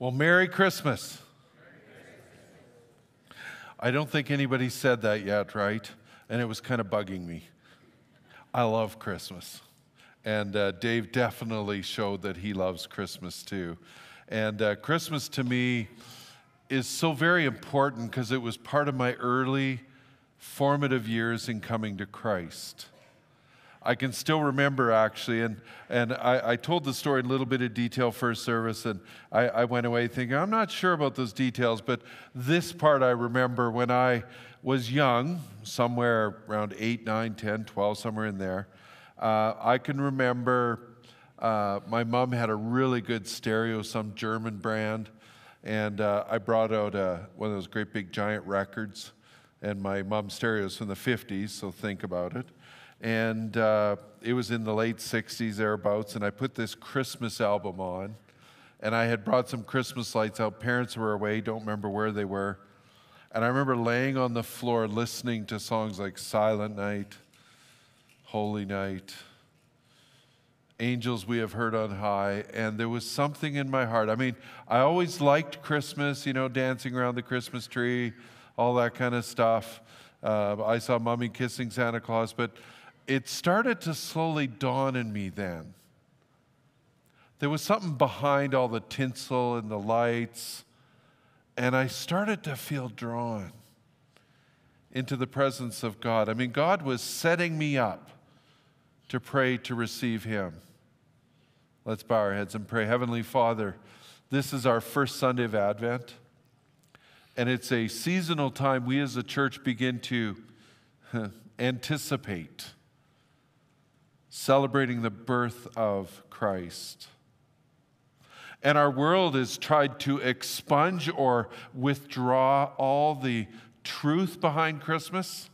Well, Merry Christmas. I don't think anybody said that yet, right? And it was kind of bugging me. I love Christmas. And uh, Dave definitely showed that he loves Christmas too. And uh, Christmas to me is so very important because it was part of my early formative years in coming to Christ. I can still remember actually, and, and I, I, told the story in a little bit of detail first service, and I, I, went away thinking, I'm not sure about those details, but this part I remember when I was young, somewhere around 8, 9, 10, 12, somewhere in there. Uh, I can remember uh, my mom had a really good stereo, some German brand, and uh, I brought out uh, one of those great big giant records, and my mom's stereo is from the 50s, so think about it and uh, it was in the late 60s thereabouts and i put this christmas album on and i had brought some christmas lights out. Parents were away don't remember where they were. And i remember laying on the floor listening to songs like silent night holy night angels we have heard on high and there was something in my heart. I mean i always liked christmas you know dancing around the christmas tree all that kind of stuff. Uh, i saw mommy kissing santa claus but it started to slowly dawn in me then. There was something behind all the tinsel and the lights, and I started to feel drawn into the presence of God. I mean, God was setting me up to pray to receive Him. Let's bow our heads and pray. Heavenly Father, this is our first Sunday of Advent, and it's a seasonal time we as a church begin to anticipate celebrating the birth of Christ. And our world has tried to expunge or withdraw all the truth behind Christmas.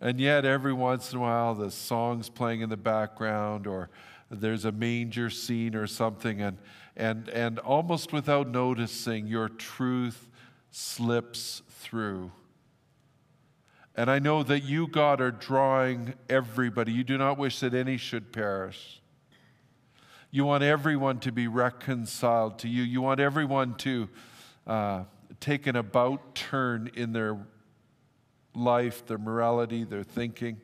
And yet, every once in a while, the song's playing in the background, or there's a manger scene or something, and, and, and almost without noticing, your truth slips through. And I know that you, God, are drawing everybody. You do not wish that any should perish. You want everyone to be reconciled to you. You want everyone to uh, take an about turn in their life, their morality, their thinking.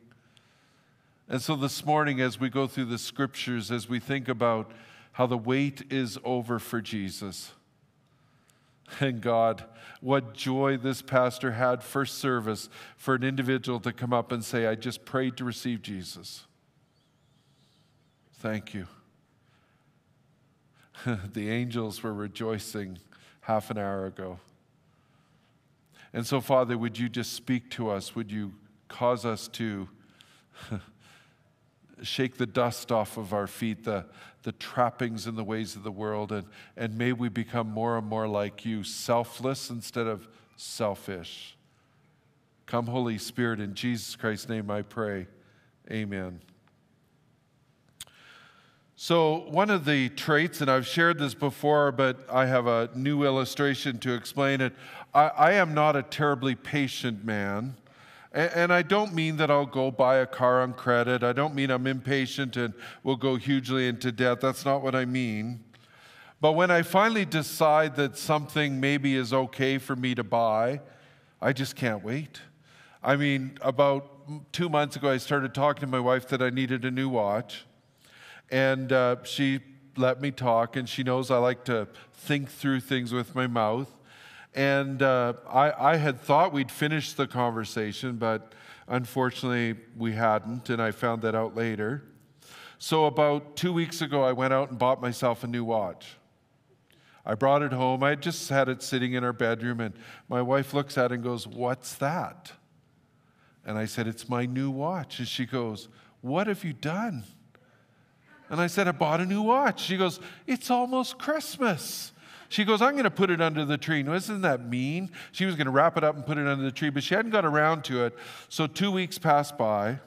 And so this morning, as we go through the scriptures, as we think about how the wait is over for Jesus, and God, what joy this pastor had first service for an individual to come up and say, I just prayed to receive Jesus. Thank you. the angels were rejoicing half an hour ago. And so, Father, would you just speak to us? Would you cause us to shake the dust off of our feet, the, the trappings and the ways of the world, and, and may we become more and more like you, selfless instead of selfish. Come, Holy Spirit, in Jesus Christ's name I pray. Amen. So, one of the traits, and I've shared this before, but I have a new illustration to explain it. I, I am not a terribly patient man. And I don't mean that I'll go buy a car on credit. I don't mean I'm impatient and will go hugely into debt. That's not what I mean. But when I finally decide that something maybe is okay for me to buy, I just can't wait. I mean, about two months ago, I started talking to my wife that I needed a new watch. And uh, she let me talk, and she knows I like to think through things with my mouth. And uh, I, I had thought we'd finished the conversation, but unfortunately we hadn't, and I found that out later. So, about two weeks ago, I went out and bought myself a new watch. I brought it home. I just had it sitting in our bedroom, and my wife looks at it and goes, What's that? And I said, It's my new watch. And she goes, What have you done? And I said, I bought a new watch. She goes, It's almost Christmas. She goes, I'm going to put it under the tree. No, isn't that mean? She was going to wrap it up and put it under the tree, but she hadn't got around to it. So two weeks passed by.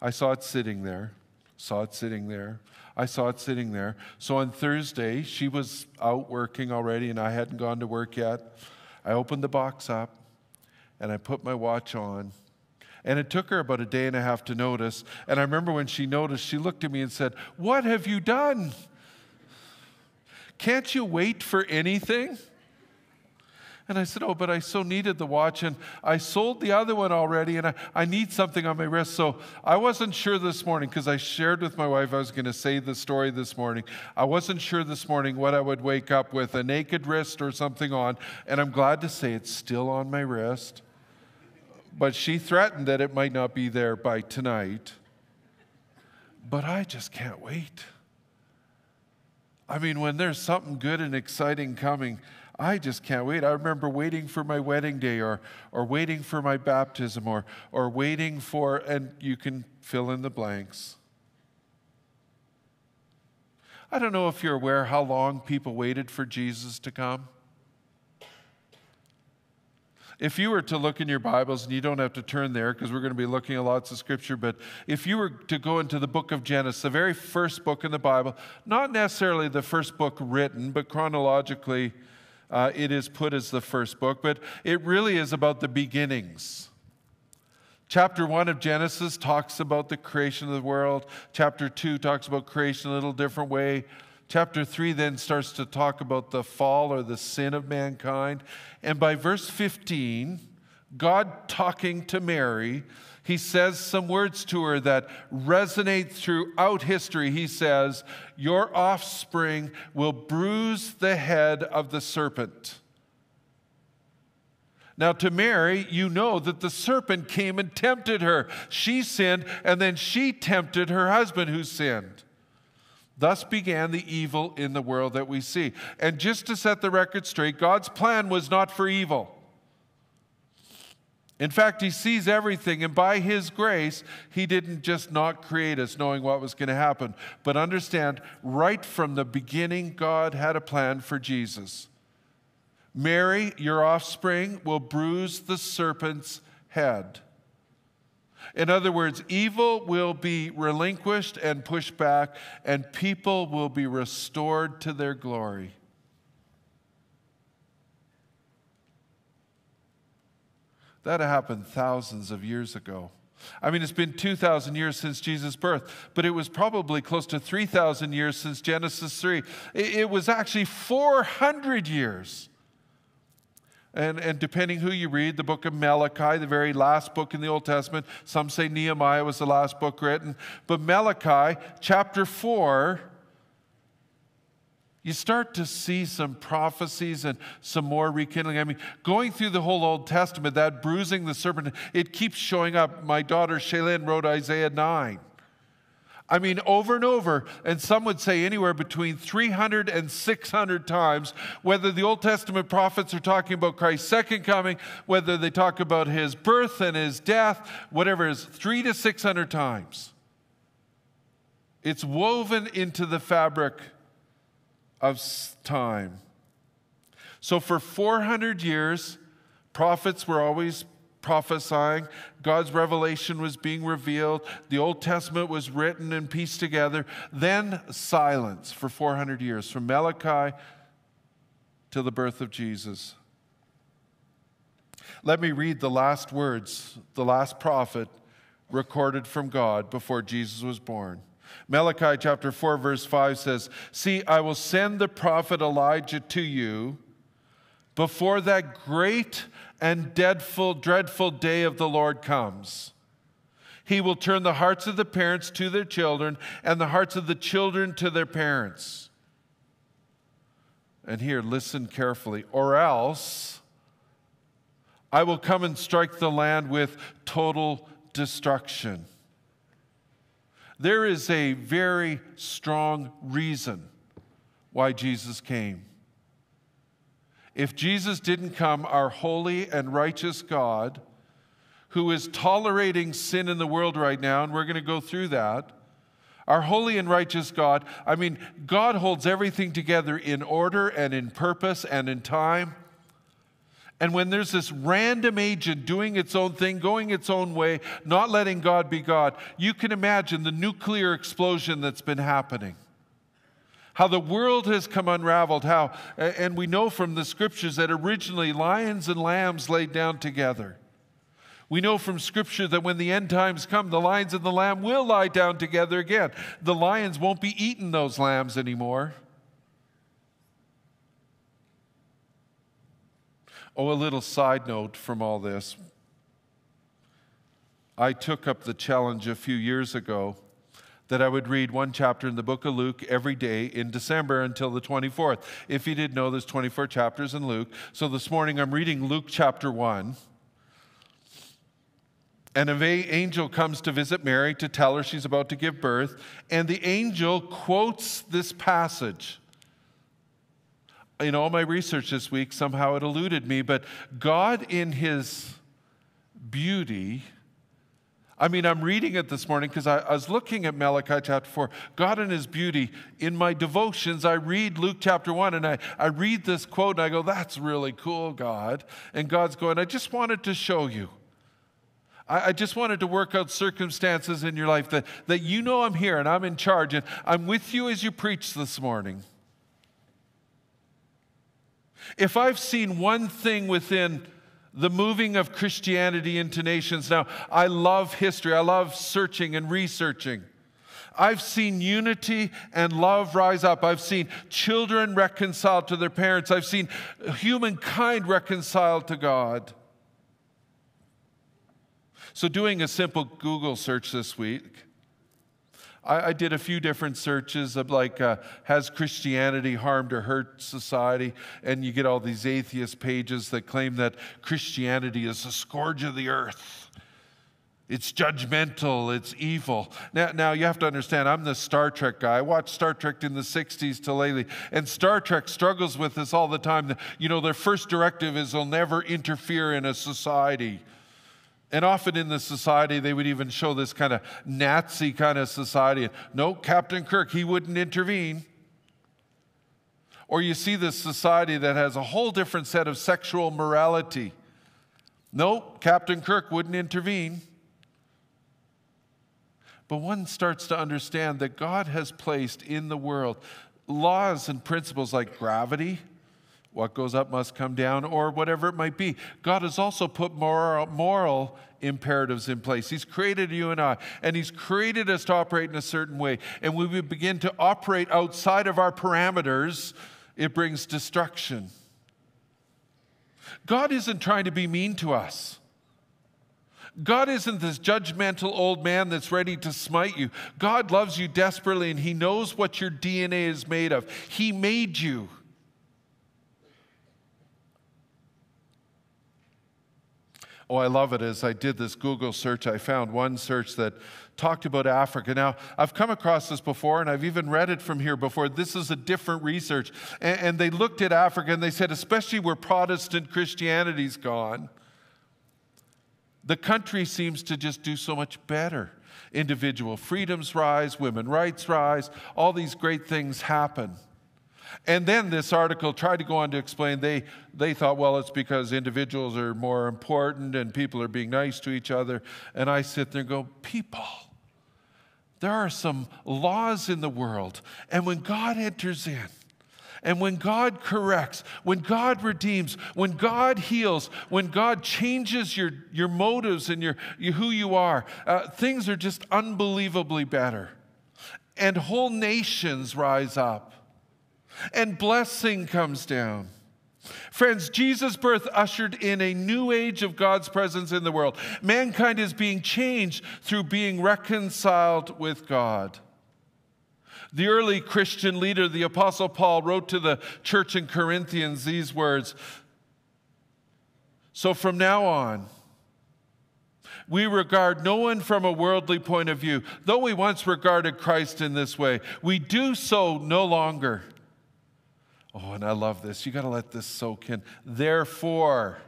I saw it sitting there, saw it sitting there. I saw it sitting there. So on Thursday, she was out working already, and I hadn't gone to work yet. I opened the box up and I put my watch on. And it took her about a day and a half to notice. And I remember when she noticed, she looked at me and said, What have you done? Can't you wait for anything? And I said, Oh, but I so needed the watch, and I sold the other one already, and I, I need something on my wrist. So I wasn't sure this morning because I shared with my wife I was going to say the story this morning. I wasn't sure this morning what I would wake up with a naked wrist or something on, and I'm glad to say it's still on my wrist. But she threatened that it might not be there by tonight. But I just can't wait. I mean, when there's something good and exciting coming, I just can't wait. I remember waiting for my wedding day or, or waiting for my baptism or, or waiting for, and you can fill in the blanks. I don't know if you're aware how long people waited for Jesus to come. If you were to look in your Bibles, and you don't have to turn there because we're going to be looking at lots of scripture, but if you were to go into the book of Genesis, the very first book in the Bible, not necessarily the first book written, but chronologically, uh, it is put as the first book, but it really is about the beginnings. Chapter 1 of Genesis talks about the creation of the world. Chapter 2 talks about creation a little different way. Chapter 3 then starts to talk about the fall or the sin of mankind. And by verse 15, God talking to Mary he says some words to her that resonate throughout history. He says, Your offspring will bruise the head of the serpent. Now, to Mary, you know that the serpent came and tempted her. She sinned, and then she tempted her husband who sinned. Thus began the evil in the world that we see. And just to set the record straight, God's plan was not for evil. In fact, he sees everything, and by his grace, he didn't just not create us knowing what was going to happen, but understand right from the beginning, God had a plan for Jesus. Mary, your offspring, will bruise the serpent's head. In other words, evil will be relinquished and pushed back, and people will be restored to their glory. That happened thousands of years ago. I mean, it's been 2,000 years since Jesus' birth, but it was probably close to 3,000 years since Genesis 3. It was actually 400 years. And, and depending who you read, the book of Malachi, the very last book in the Old Testament, some say Nehemiah was the last book written, but Malachi chapter 4 you start to see some prophecies and some more rekindling. I mean, going through the whole Old Testament, that bruising the serpent, it keeps showing up. My daughter Shaylin wrote Isaiah 9. I mean, over and over, and some would say anywhere between 300 and 600 times, whether the Old Testament prophets are talking about Christ's second coming, whether they talk about his birth and his death, whatever it is, three to 600 times. It's woven into the fabric of time. So, for 400 years, prophets were always prophesying. God's revelation was being revealed. The Old Testament was written and pieced together. Then silence for 400 years, from Malachi to the birth of Jesus. Let me read the last words, the last prophet recorded from God before Jesus was born. Malachi chapter 4, verse 5 says, See, I will send the prophet Elijah to you before that great and dreadful, dreadful day of the Lord comes. He will turn the hearts of the parents to their children and the hearts of the children to their parents. And here, listen carefully. Or else I will come and strike the land with total destruction. There is a very strong reason why Jesus came. If Jesus didn't come, our holy and righteous God, who is tolerating sin in the world right now, and we're going to go through that, our holy and righteous God, I mean, God holds everything together in order and in purpose and in time. And when there's this random agent doing its own thing, going its own way, not letting God be God, you can imagine the nuclear explosion that's been happening how the world has come unraveled, how, and we know from the scriptures that originally lions and lambs laid down together. We know from Scripture that when the end times come, the lions and the lamb will lie down together again. The lions won't be eating those lambs anymore. Oh, a little side note from all this. I took up the challenge a few years ago that I would read one chapter in the book of Luke every day in December until the 24th. If you didn't know, there's 24 chapters in Luke. So this morning I'm reading Luke chapter 1. And an angel comes to visit Mary to tell her she's about to give birth. And the angel quotes this passage. In all my research this week, somehow it eluded me, but God, in his beauty, I mean, I'm reading it this morning because I, I, was looking at Malachi chapter 4. God in His beauty. In my devotions, I read Luke chapter 1 and I, I read this quote and I go, That's really cool, God. And God's going, I just wanted to show you. I, I just wanted to work out circumstances in your life that, that you know I'm here and I'm in charge and I'm with you as you preach this morning. If I've seen one thing within the moving of Christianity into nations. Now, I love history, I love searching and researching. I've seen unity and love rise up. I've seen children reconciled to their parents. I've seen humankind reconciled to God. So, doing a simple Google search this week, I, I did a few different searches of like, uh, has Christianity harmed or hurt society? And you get all these atheist pages that claim that Christianity is the scourge of the earth. It's judgmental, it's evil. Now, now, you have to understand, I'm the Star Trek guy. I watched Star Trek in the 60s to lately, and Star Trek struggles with this all the time. You know, their first directive is they'll never interfere in a society. And often in the society, they would even show this kind of Nazi kind of society. No, Captain Kirk, he wouldn't intervene. Or you see this society that has a whole different set of sexual morality. No, Captain Kirk wouldn't intervene. But one starts to understand that God has placed in the world laws and principles like gravity, what goes up must come down, or whatever it might be. God has also put moral, moral imperatives in place. He's created you and I, and He's created us to operate in a certain way. And when we begin to operate outside of our parameters, it brings destruction. God isn't trying to be mean to us. God isn't this judgmental old man that's ready to smite you. God loves you desperately and He knows what your DNA is made of. He made you. Oh, I love it. As I did this Google search, I found one search that talked about Africa. Now, I've come across this before, and I've even read it from here before. This is a different research. And, and they looked at Africa and they said, especially where Protestant Christianity's gone, the country seems to just do so much better. Individual freedoms rise, women rights rise, all these great things happen. And then this article tried to go on to explain they, they thought, well, it's because individuals are more important and people are being nice to each other. And I sit there and go, people, there are some laws in the world. And when God enters in, and when God corrects, when God redeems, when God heals, when God changes your, your motives and your, who you are, uh, things are just unbelievably better. And whole nations rise up and blessing comes down. Friends, Jesus' birth ushered in a new age of God's presence in the world. Mankind is being changed through being reconciled with God. The early Christian leader, the Apostle Paul, wrote to the church in Corinthians these words So from now on, we regard no one from a worldly point of view. Though we once regarded Christ in this way, we do so no longer. Oh, and I love this. You got to let this soak in. Therefore,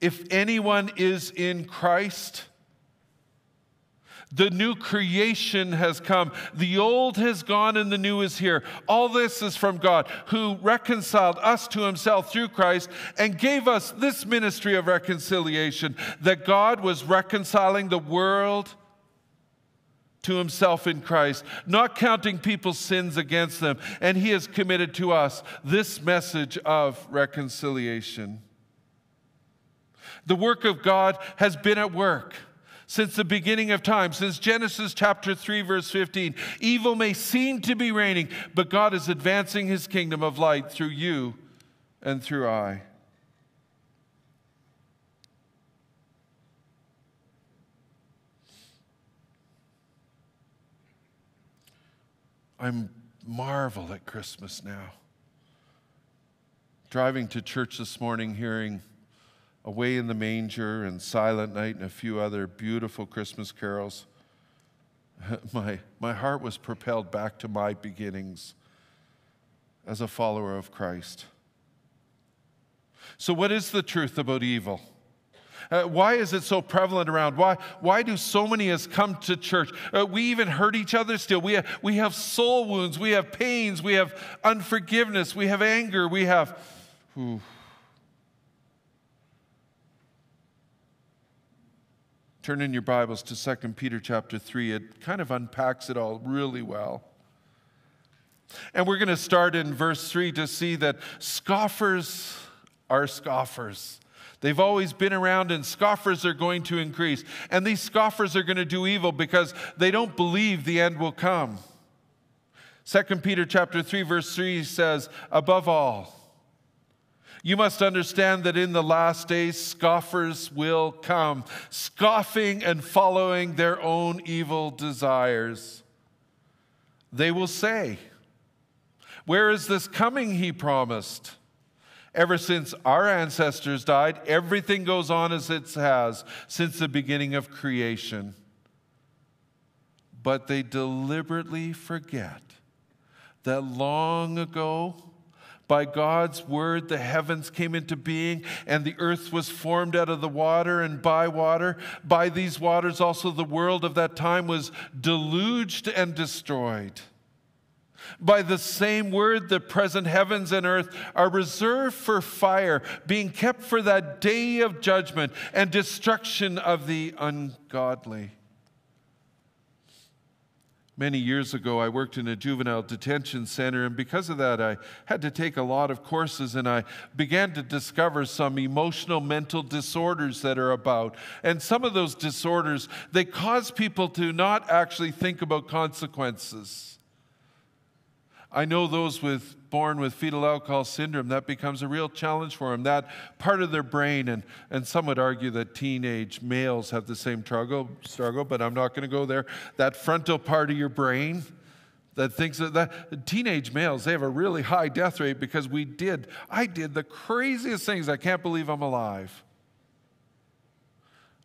if anyone is in Christ, the new creation has come. The old has gone and the new is here. All this is from God, who reconciled us to himself through Christ and gave us this ministry of reconciliation that God was reconciling the world to himself in Christ, not counting people's sins against them. And he has committed to us this message of reconciliation. The work of God has been at work since the beginning of time, since Genesis chapter 3, verse 15. Evil may seem to be reigning, but God is advancing his kingdom of light through you and through I. I marvel at Christmas now. Driving to church this morning, hearing Away in the Manger and Silent Night and a few other beautiful Christmas carols, my, my heart was propelled back to my beginnings as a follower of Christ. So, what is the truth about evil? Uh, why is it so prevalent around? Why, why do so many us come to church? Uh, we even hurt each other still. We have, we have soul wounds, we have pains, we have unforgiveness, we have anger, we have. Ooh. Turn in your Bibles to 2 Peter chapter 3. It kind of unpacks it all really well. And we're going to start in verse 3 to see that scoffers are scoffers. They've always been around, and scoffers are going to increase. And these scoffers are going to do evil because they don't believe the end will come. 2 Peter chapter 3 verse 3 says, "Above all, you must understand that in the last days scoffers will come, scoffing and following their own evil desires. They will say, Where is this coming he promised? Ever since our ancestors died, everything goes on as it has since the beginning of creation. But they deliberately forget that long ago, by God's word, the heavens came into being, and the earth was formed out of the water and by water. By these waters, also the world of that time was deluged and destroyed. By the same word, the present heavens and earth are reserved for fire, being kept for that day of judgment and destruction of the ungodly. Many years ago, I worked in a juvenile detention center, and because of that, I had to take a lot of courses, and I began to discover some emotional mental disorders that are about. And some of those disorders, they cause people to not actually think about consequences. I know those with born with fetal alcohol syndrome, that becomes a real challenge for them. That part of their brain, and, and some would argue that teenage males have the same struggle, struggle but I'm not going to go there. That frontal part of your brain that thinks that, that teenage males, they have a really high death rate because we did, I did the craziest things. I can't believe I'm alive.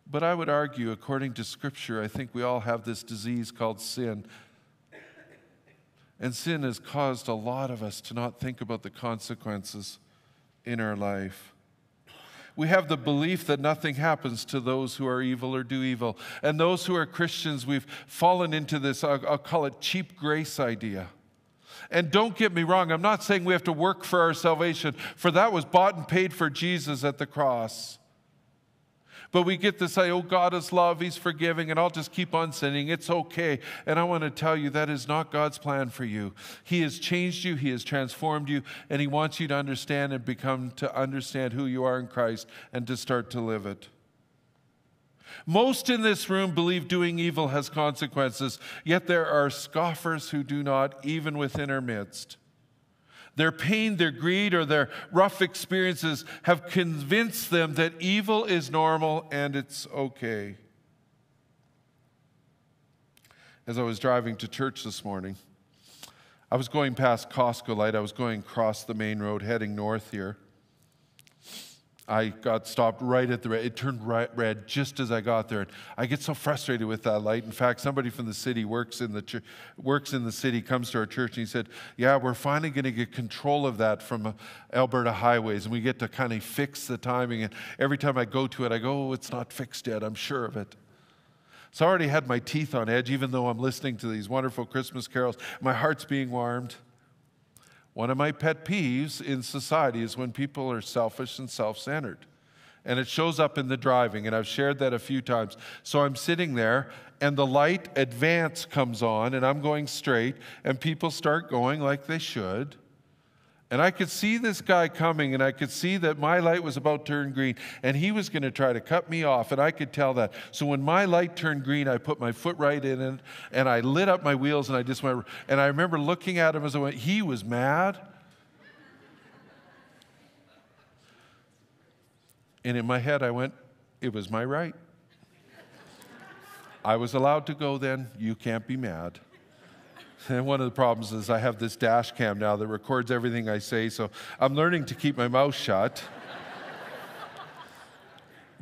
But I would argue, according to Scripture, I think we all have this disease called sin and sin has caused a lot of us to not think about the consequences in our life. We have the belief that nothing happens to those who are evil or do evil. And those who are Christians, we've fallen into this, I'll, call it cheap grace idea. And don't get me wrong, I'm not saying we have to work for our salvation, for that was bought and paid for Jesus at the cross. But we get to say, oh, God is love, He's forgiving, and I'll just keep on sinning. It's okay. And I want to tell you that is not God's plan for you. He has changed you, He has transformed you, and He wants you to understand and become to understand who you are in Christ and to start to live it. Most in this room believe doing evil has consequences, yet there are scoffers who do not, even within our midst. Their pain, their greed, or their rough experiences have convinced them that evil is normal and it's okay. As I was driving to church this morning, I was going past Costco Light. I was going across the main road heading north here. I got stopped right at the red. It turned red just as I got there. I get so frustrated with that light. In fact, somebody from the city works in the ch- works in the city, comes to our church, and he said, "Yeah, we're finally going to get control of that from uh, Alberta Highways, and we get to kind of fix the timing." And every time I go to it, I go, "Oh, it's not fixed yet. I'm sure of it." So I already had my teeth on edge, even though I'm listening to these wonderful Christmas carols. My heart's being warmed. One of my pet peeves in society is when people are selfish and self centered. And it shows up in the driving, and I've shared that a few times. So I'm sitting there, and the light advance comes on, and I'm going straight, and people start going like they should. And I could see this guy coming, and I could see that my light was about to turn green, and he was going to try to cut me off, and I could tell that. So when my light turned green, I put my foot right in it, and I lit up my wheels, and I just went. And I remember looking at him as I went, he was mad. And in my head, I went, It was my right. I was allowed to go then. You can't be mad. And one of the problems is I have this dash cam now that records everything I say, so I'm learning to keep my mouth shut.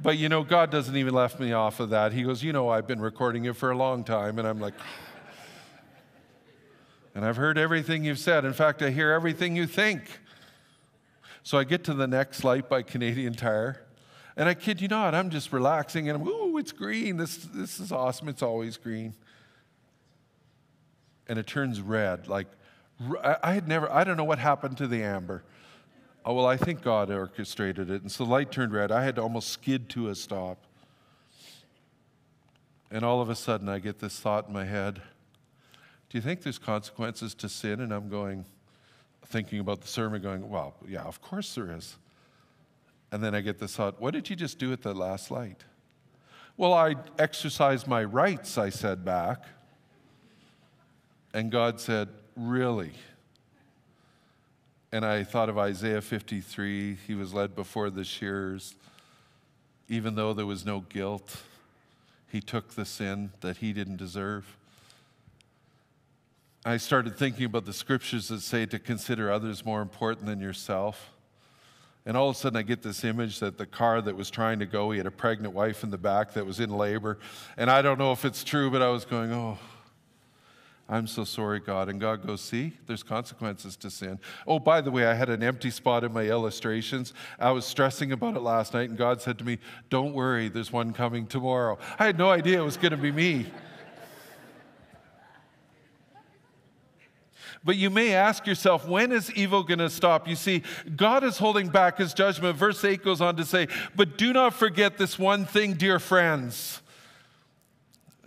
but you know, God doesn't even let me off of that. He goes, You know, I've been recording it for a long time. And I'm like, And I've heard everything you've said. In fact, I hear everything you think. So I get to the next light by Canadian Tire. And I kid you not, I'm just relaxing and I'm, ooh, it's green. This, this is awesome. It's always green and it turns red. Like, I had never, I don't know what happened to the amber. Oh, well, I think God orchestrated it. And so the light turned red. I had to almost skid to a stop. And all of a sudden, I get this thought in my head Do you think there's consequences to sin? And I'm going, thinking about the sermon, going, Well, yeah, of course there is. And then I get this thought, What did you just do at the last light? Well, I exercised my rights, I said back. And God said, Really? And I thought of Isaiah 53. He was led before the shears. Even though there was no guilt, he took the sin that he didn't deserve. I started thinking about the scriptures that say to consider others more important than yourself. And all of a sudden, I get this image that the car that was trying to go, he had a pregnant wife in the back that was in labor. And I don't know if it's true, but I was going, oh, I'm so sorry, God. And God goes, See, there's consequences to sin. Oh, by the way, I had an empty spot in my illustrations. I was stressing about it last night, and God said to me, Don't worry, there's one coming tomorrow. I had no idea it was going to be me. But you may ask yourself, when is evil going to stop? You see, God is holding back his judgment. Verse 8 goes on to say, But do not forget this one thing, dear friends.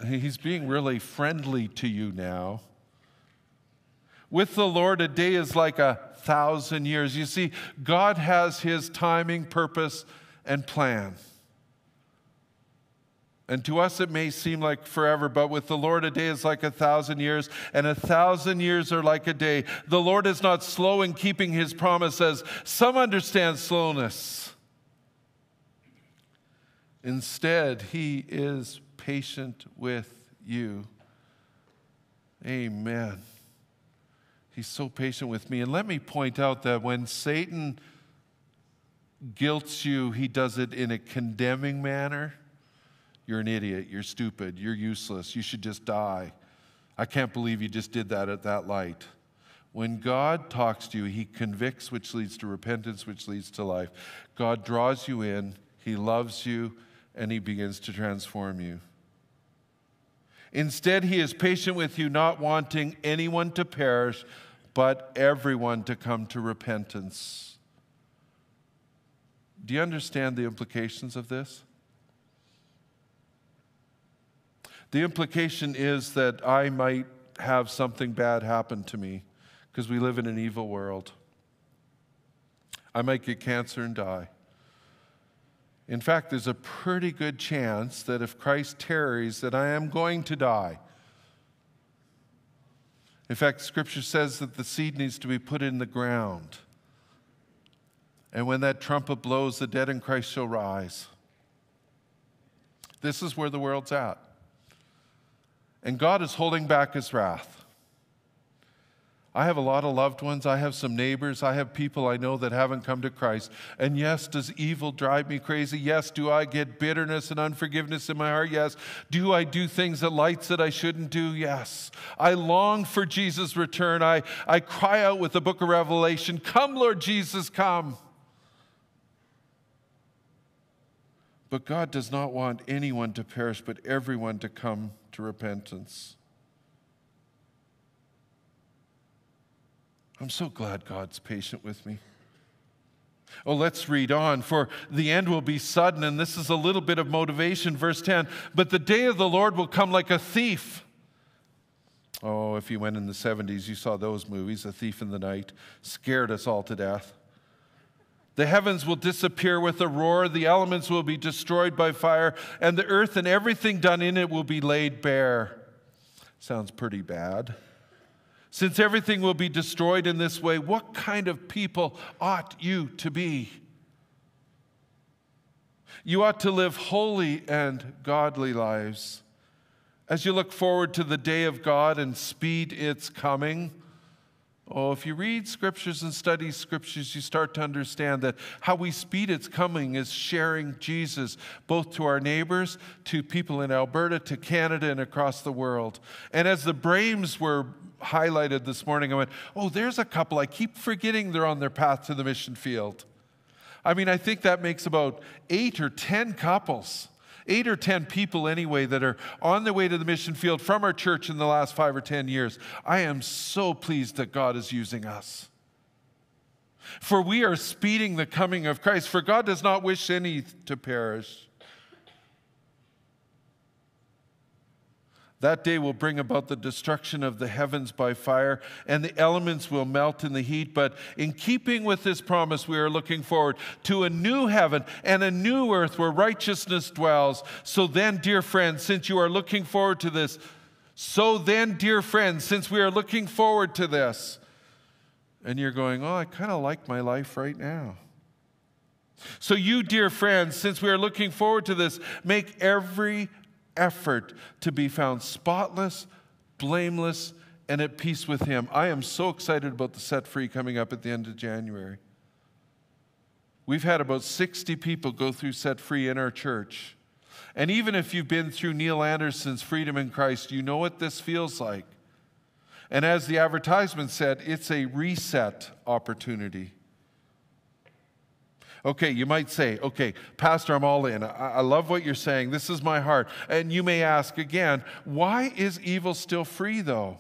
He's being really friendly to you now. With the Lord, a day is like a thousand years. You see, God has his timing, purpose, and plan. And to us, it may seem like forever, but with the Lord, a day is like a thousand years, and a thousand years are like a day. The Lord is not slow in keeping his promises. Some understand slowness. Instead, he is patient with you. Amen. He's so patient with me. And let me point out that when Satan guilts you, he does it in a condemning manner. You're an idiot. You're stupid. You're useless. You should just die. I can't believe you just did that at that light. When God talks to you, He convicts, which leads to repentance, which leads to life. God draws you in, He loves you, and He begins to transform you. Instead, he is patient with you, not wanting anyone to perish, but everyone to come to repentance. Do you understand the implications of this? The implication is that I might have something bad happen to me because we live in an evil world. I might get cancer and die. In fact, there's a pretty good chance that if Christ tarries, that I am going to die. In fact, Scripture says that the seed needs to be put in the ground. And when that trumpet blows, the dead in Christ shall rise. This is where the world's at. And God is holding back his wrath. I have a lot of loved ones. I have some neighbors. I have people I know that haven't come to Christ. And yes, does evil drive me crazy? Yes. Do I get bitterness and unforgiveness in my heart? Yes. Do I do things at lights that I shouldn't do? Yes. I long for Jesus' return. I, I cry out with the book of Revelation Come, Lord Jesus, come. But God does not want anyone to perish, but everyone to come to repentance. I'm so glad God's patient with me. Oh, let's read on, for the end will be sudden, and this is a little bit of motivation. Verse 10 But the day of the Lord will come like a thief. Oh, if you went in the 70s, you saw those movies, A Thief in the Night, scared us all to death. The heavens will disappear with a roar, the elements will be destroyed by fire, and the earth and everything done in it will be laid bare. Sounds pretty bad. Since everything will be destroyed in this way, what kind of people ought you to be? You ought to live holy and godly lives. As you look forward to the day of God and speed its coming, Oh, if you read scriptures and study scriptures, you start to understand that how we speed its coming is sharing Jesus, both to our neighbors, to people in Alberta, to Canada, and across the world. And as the Brames were highlighted this morning, I went, oh, there's a couple. I keep forgetting they're on their path to the mission field. I mean, I think that makes about eight or 10 couples eight or 10 people anyway that are on their way to the mission field from our church in the last five or 10 years. I am so pleased that God is using us. For we are speeding the coming of Christ, for God does not wish any to perish That day will bring about the destruction of the heavens by fire, and the elements will melt in the heat. But in keeping with this promise, we are looking forward to a new heaven and a new earth where righteousness dwells. So then, dear friends, since you are looking forward to this, so then, dear friends, since we are looking forward to this, and you're going, oh, I kind of like my life right now. So, you, dear friends, since we are looking forward to this, make every effort to be found spotless, blameless, and at peace with Him. I am so excited about the set free coming up at the end of January. We've had about 60 people go through set free in our church. And even if you've been through Neil Anderson's Freedom in Christ, you know what this feels like. And as the advertisement said, it's a reset opportunity. Okay, you might say, okay, Pastor, I'm all in. I, I, love what you're saying. This is my heart. And you may ask again, why is evil still free, though?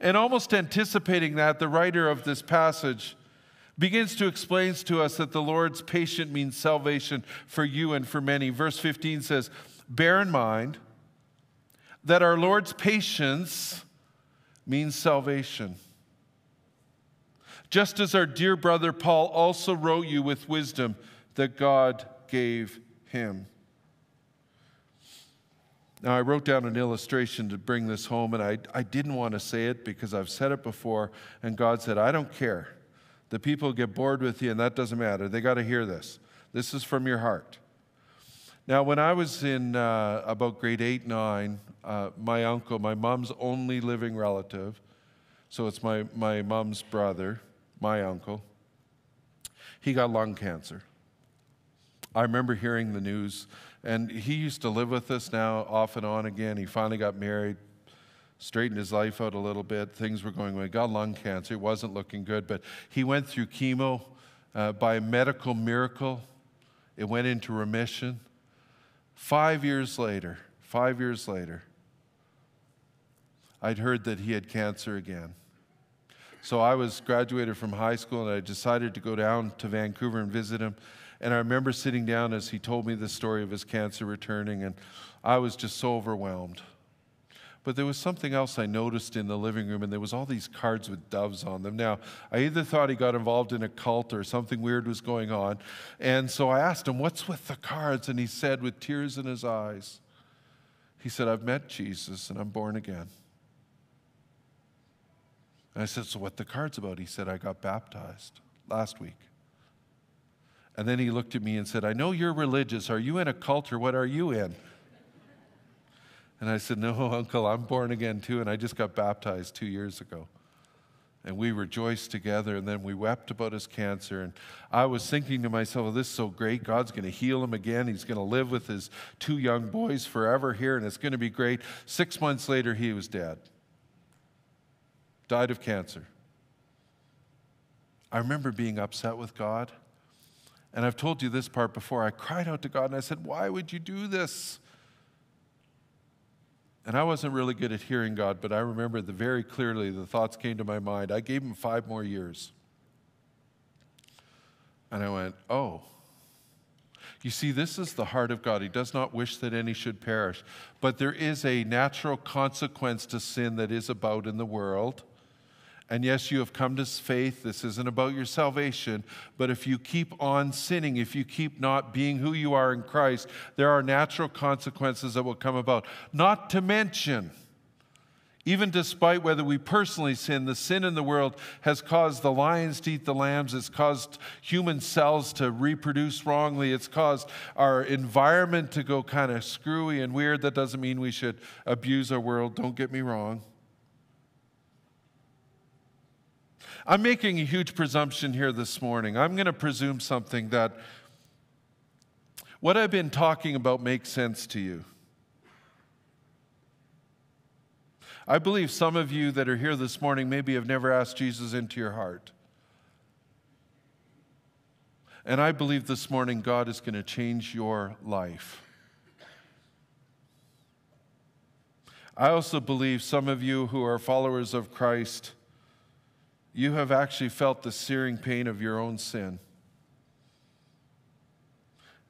And almost anticipating that, the writer of this passage begins to explain to us that the Lord's patient means salvation for you and for many. Verse 15 says, Bear in mind that our Lord's patience means salvation just as our dear brother Paul also wrote you with wisdom that God gave him. Now, I wrote down an illustration to bring this home, and I, I didn't want to say it because I've said it before, and God said, I don't care. The people get bored with you, and that doesn't matter. They got to hear this. This is from your heart. Now, when I was in uh, about grade 8, 9, uh, my uncle, my mom's only living relative, so it's my, my mom's brother, my uncle, he got lung cancer. I remember hearing the news, and he used to live with us now off and on again. He finally got married, straightened his life out a little bit. Things were going well. He got lung cancer. It wasn't looking good, but he went through chemo. Uh, by a medical miracle, it went into remission. Five years later, five years later, I'd heard that he had cancer again. So I was graduated from high school and I decided to go down to Vancouver and visit him. And I remember sitting down as he told me the story of his cancer returning, and I was just so overwhelmed. But there was something else I noticed in the living room, and there was all these cards with doves on them. Now, I either thought he got involved in a cult or something weird was going on. And so I asked him, What's with the cards? And he said, with tears in his eyes, he said, I've met Jesus and I'm born again. And I said, So what the card's about? He said, I got baptized last week. And then he looked at me and said, I know you're religious. Are you in a cult or what are you in? And I said, No, Uncle, I'm born again too, and I just got baptized two years ago. And we rejoiced together, and then we wept about his cancer. And I was thinking to myself, well, this is so great. God's going to heal him again. He's going to live with his two young boys forever here, and it's going to be great. Six months later, he was dead died of cancer. I remember being upset with God. And I've told you this part before. I cried out to God and I said, Why would you do this? And I wasn't really good at hearing God, but I remember the very clearly the thoughts came to my mind. I gave him five more years. And I went, Oh. You see, this is the heart of God. He does not wish that any should perish. But there is a natural consequence to sin that is about in the world. And yes, you have come to faith. This isn't about your salvation. But if you keep on sinning, if you keep not being who you are in Christ, there are natural consequences that will come about. Not to mention, Even despite whether we personally sin, the sin in the world has caused the lions to eat the lambs. It's caused human cells to reproduce wrongly. It's caused our environment to go kind of screwy and weird. That doesn't mean we should abuse our world. Don't get me wrong. I'm making a huge presumption here this morning. I'm going to presume something that what I've been talking about makes sense to you. I believe some of you that are here this morning maybe have never asked Jesus into your heart. And I believe this morning God is going to change your life. I also believe some of you who are followers of Christ, you have actually felt the searing pain of your own sin.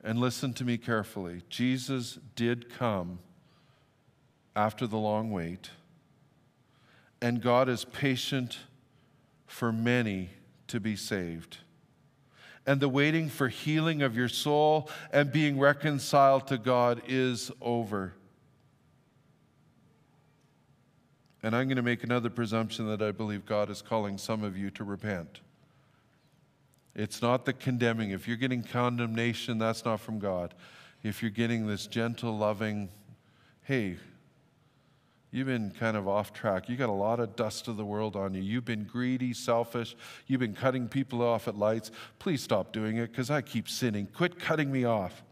And listen to me carefully Jesus did come after the long wait and God is patient for many to be saved. And the waiting for healing of your soul and being reconciled to God is over. And I'm going to make another presumption that I believe God is calling some of you to repent. It's not the condemning. If you're getting condemnation, that's not from God. If you're getting this gentle, loving, hey, You've been kind of off track. You got a lot of dust of the world on you. You've been greedy, selfish. You've been cutting people off at lights. Please stop doing it because I keep sinning. Quit cutting me off.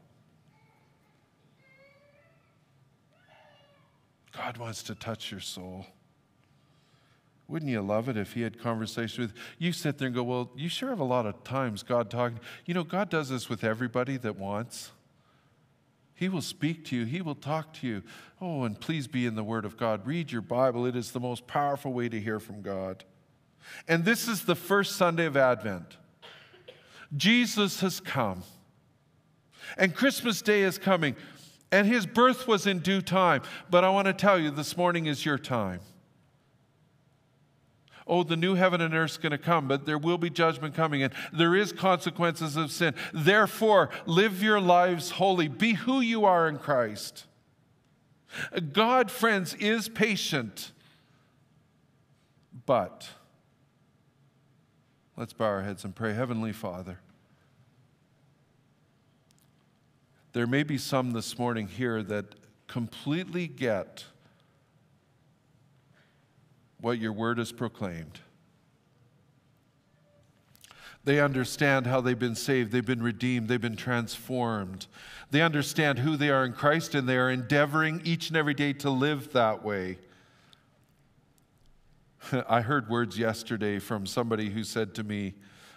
God wants to touch your soul. Wouldn't you love it if he had conversation with you? Sit there and go, Well, you sure have a lot of times God talking. You know, God does this with everybody that wants. He will speak to you, He will talk to you. Oh, and please be in the Word of God. Read your Bible, it is the most powerful way to hear from God. And this is the first Sunday of Advent. Jesus has come, and Christmas Day is coming, and His birth was in due time. But I want to tell you, this morning is your time oh, the new heaven and earth is going to come, but there will be judgment coming, and there is consequences of sin. Therefore, live your lives holy. Be who you are in Christ. God, friends, is patient, but let's bow our heads and pray. Heavenly Father, there may be some this morning here that completely get what your word has proclaimed. They understand how they've been saved, they've been redeemed, they've been transformed. They understand who they are in Christ, and they are endeavoring each and every day to live that way. I heard words yesterday from somebody who said to me,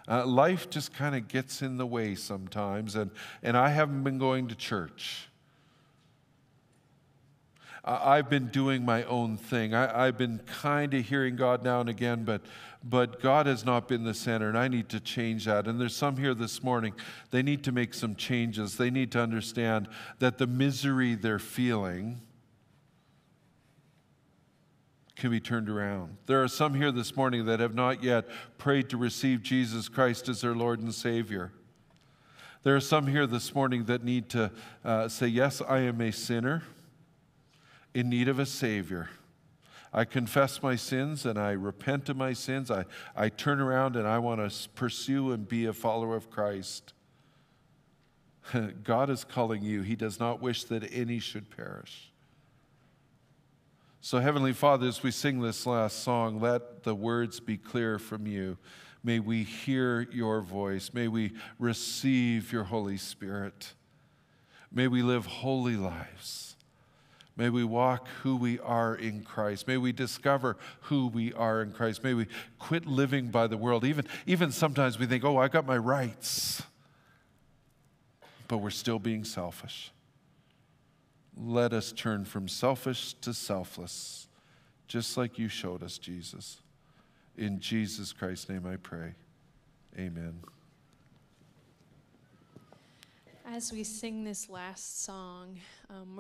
uh, Life just kind of gets in the way sometimes, and, and I haven't been going to church. I've been doing my own thing. I, have been kind of hearing God now and again, but, but God has not been the center, and I need to change that. And there's some here this morning, they need to make some changes. They need to understand that the misery they're feeling can be turned around. There are some here this morning that have not yet prayed to receive Jesus Christ as their Lord and Savior. There are some here this morning that need to uh, say, Yes, I am a sinner in need of a Savior. I confess my sins and I repent of my sins. I, I turn around and I want to pursue and be a follower of Christ. God is calling you. He does not wish that any should perish. So, Heavenly Father, as we sing this last song, let the words be clear from you. May we hear your voice. May we receive your Holy Spirit. May we live holy lives. May we walk who we are in Christ. May we discover who we are in Christ. May we quit living by the world. Even, even sometimes we think, oh, I got my rights. But we're still being selfish. Let us turn from selfish to selfless, just like you showed us, Jesus. In Jesus Christ's name I pray. Amen. As we sing this last song, um,